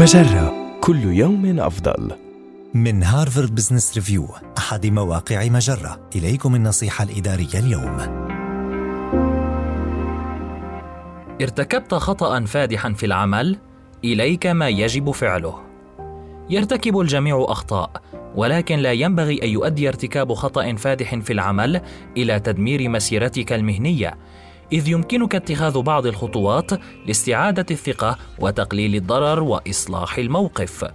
مجرة. كل يوم أفضل. من هارفارد بزنس ريفيو أحد مواقع مجرة. إليكم النصيحة الإدارية اليوم. ارتكبت خطأ فادحا في العمل إليك ما يجب فعله. يرتكب الجميع أخطاء ولكن لا ينبغي أن يؤدي ارتكاب خطأ فادح في العمل إلى تدمير مسيرتك المهنية. إذ يمكنك اتخاذ بعض الخطوات لاستعادة الثقة وتقليل الضرر وإصلاح الموقف.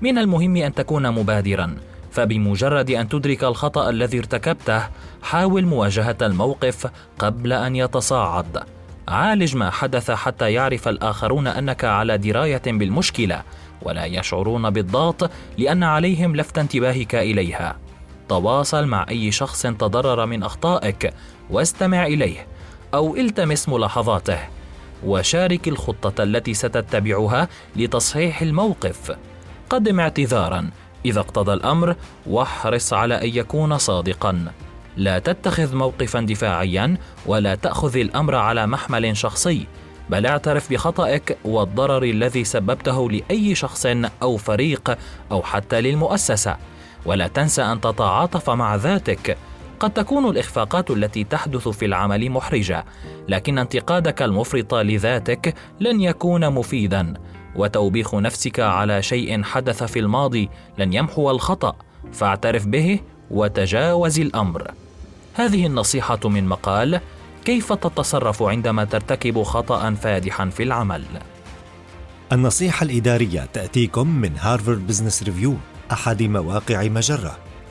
من المهم أن تكون مبادرًا، فبمجرد أن تدرك الخطأ الذي ارتكبته، حاول مواجهة الموقف قبل أن يتصاعد. عالج ما حدث حتى يعرف الآخرون أنك على دراية بالمشكلة، ولا يشعرون بالضغط لأن عليهم لفت انتباهك إليها. تواصل مع أي شخص تضرر من أخطائك واستمع إليه أو التمس ملاحظاته وشارك الخطة التي ستتبعها لتصحيح الموقف. قدم اعتذارا. إذا اقتضى الأمر واحرص على أن يكون صادقا. لا تتخذ موقفا دفاعيا ولا تأخذ الأمر على محمل شخصي. بل اعترف بخطئك والضرر الذي سببته لأي شخص أو فريق أو حتى للمؤسسة. ولا تنسى أن تتعاطف مع ذاتك. قد تكون الإخفاقات التي تحدث في العمل محرجة لكن انتقادك المفرط لذاتك لن يكون مفيدا وتوبيخ نفسك على شيء حدث في الماضي لن يمحو الخطأ فاعترف به وتجاوز الأمر. هذه النصيحة من مقال كيف تتصرف عندما ترتكب خطأ فادحا في العمل؟ النصيحة الإدارية تأتيكم من هارفارد بزنس ريفيو أحد مواقع مجرة.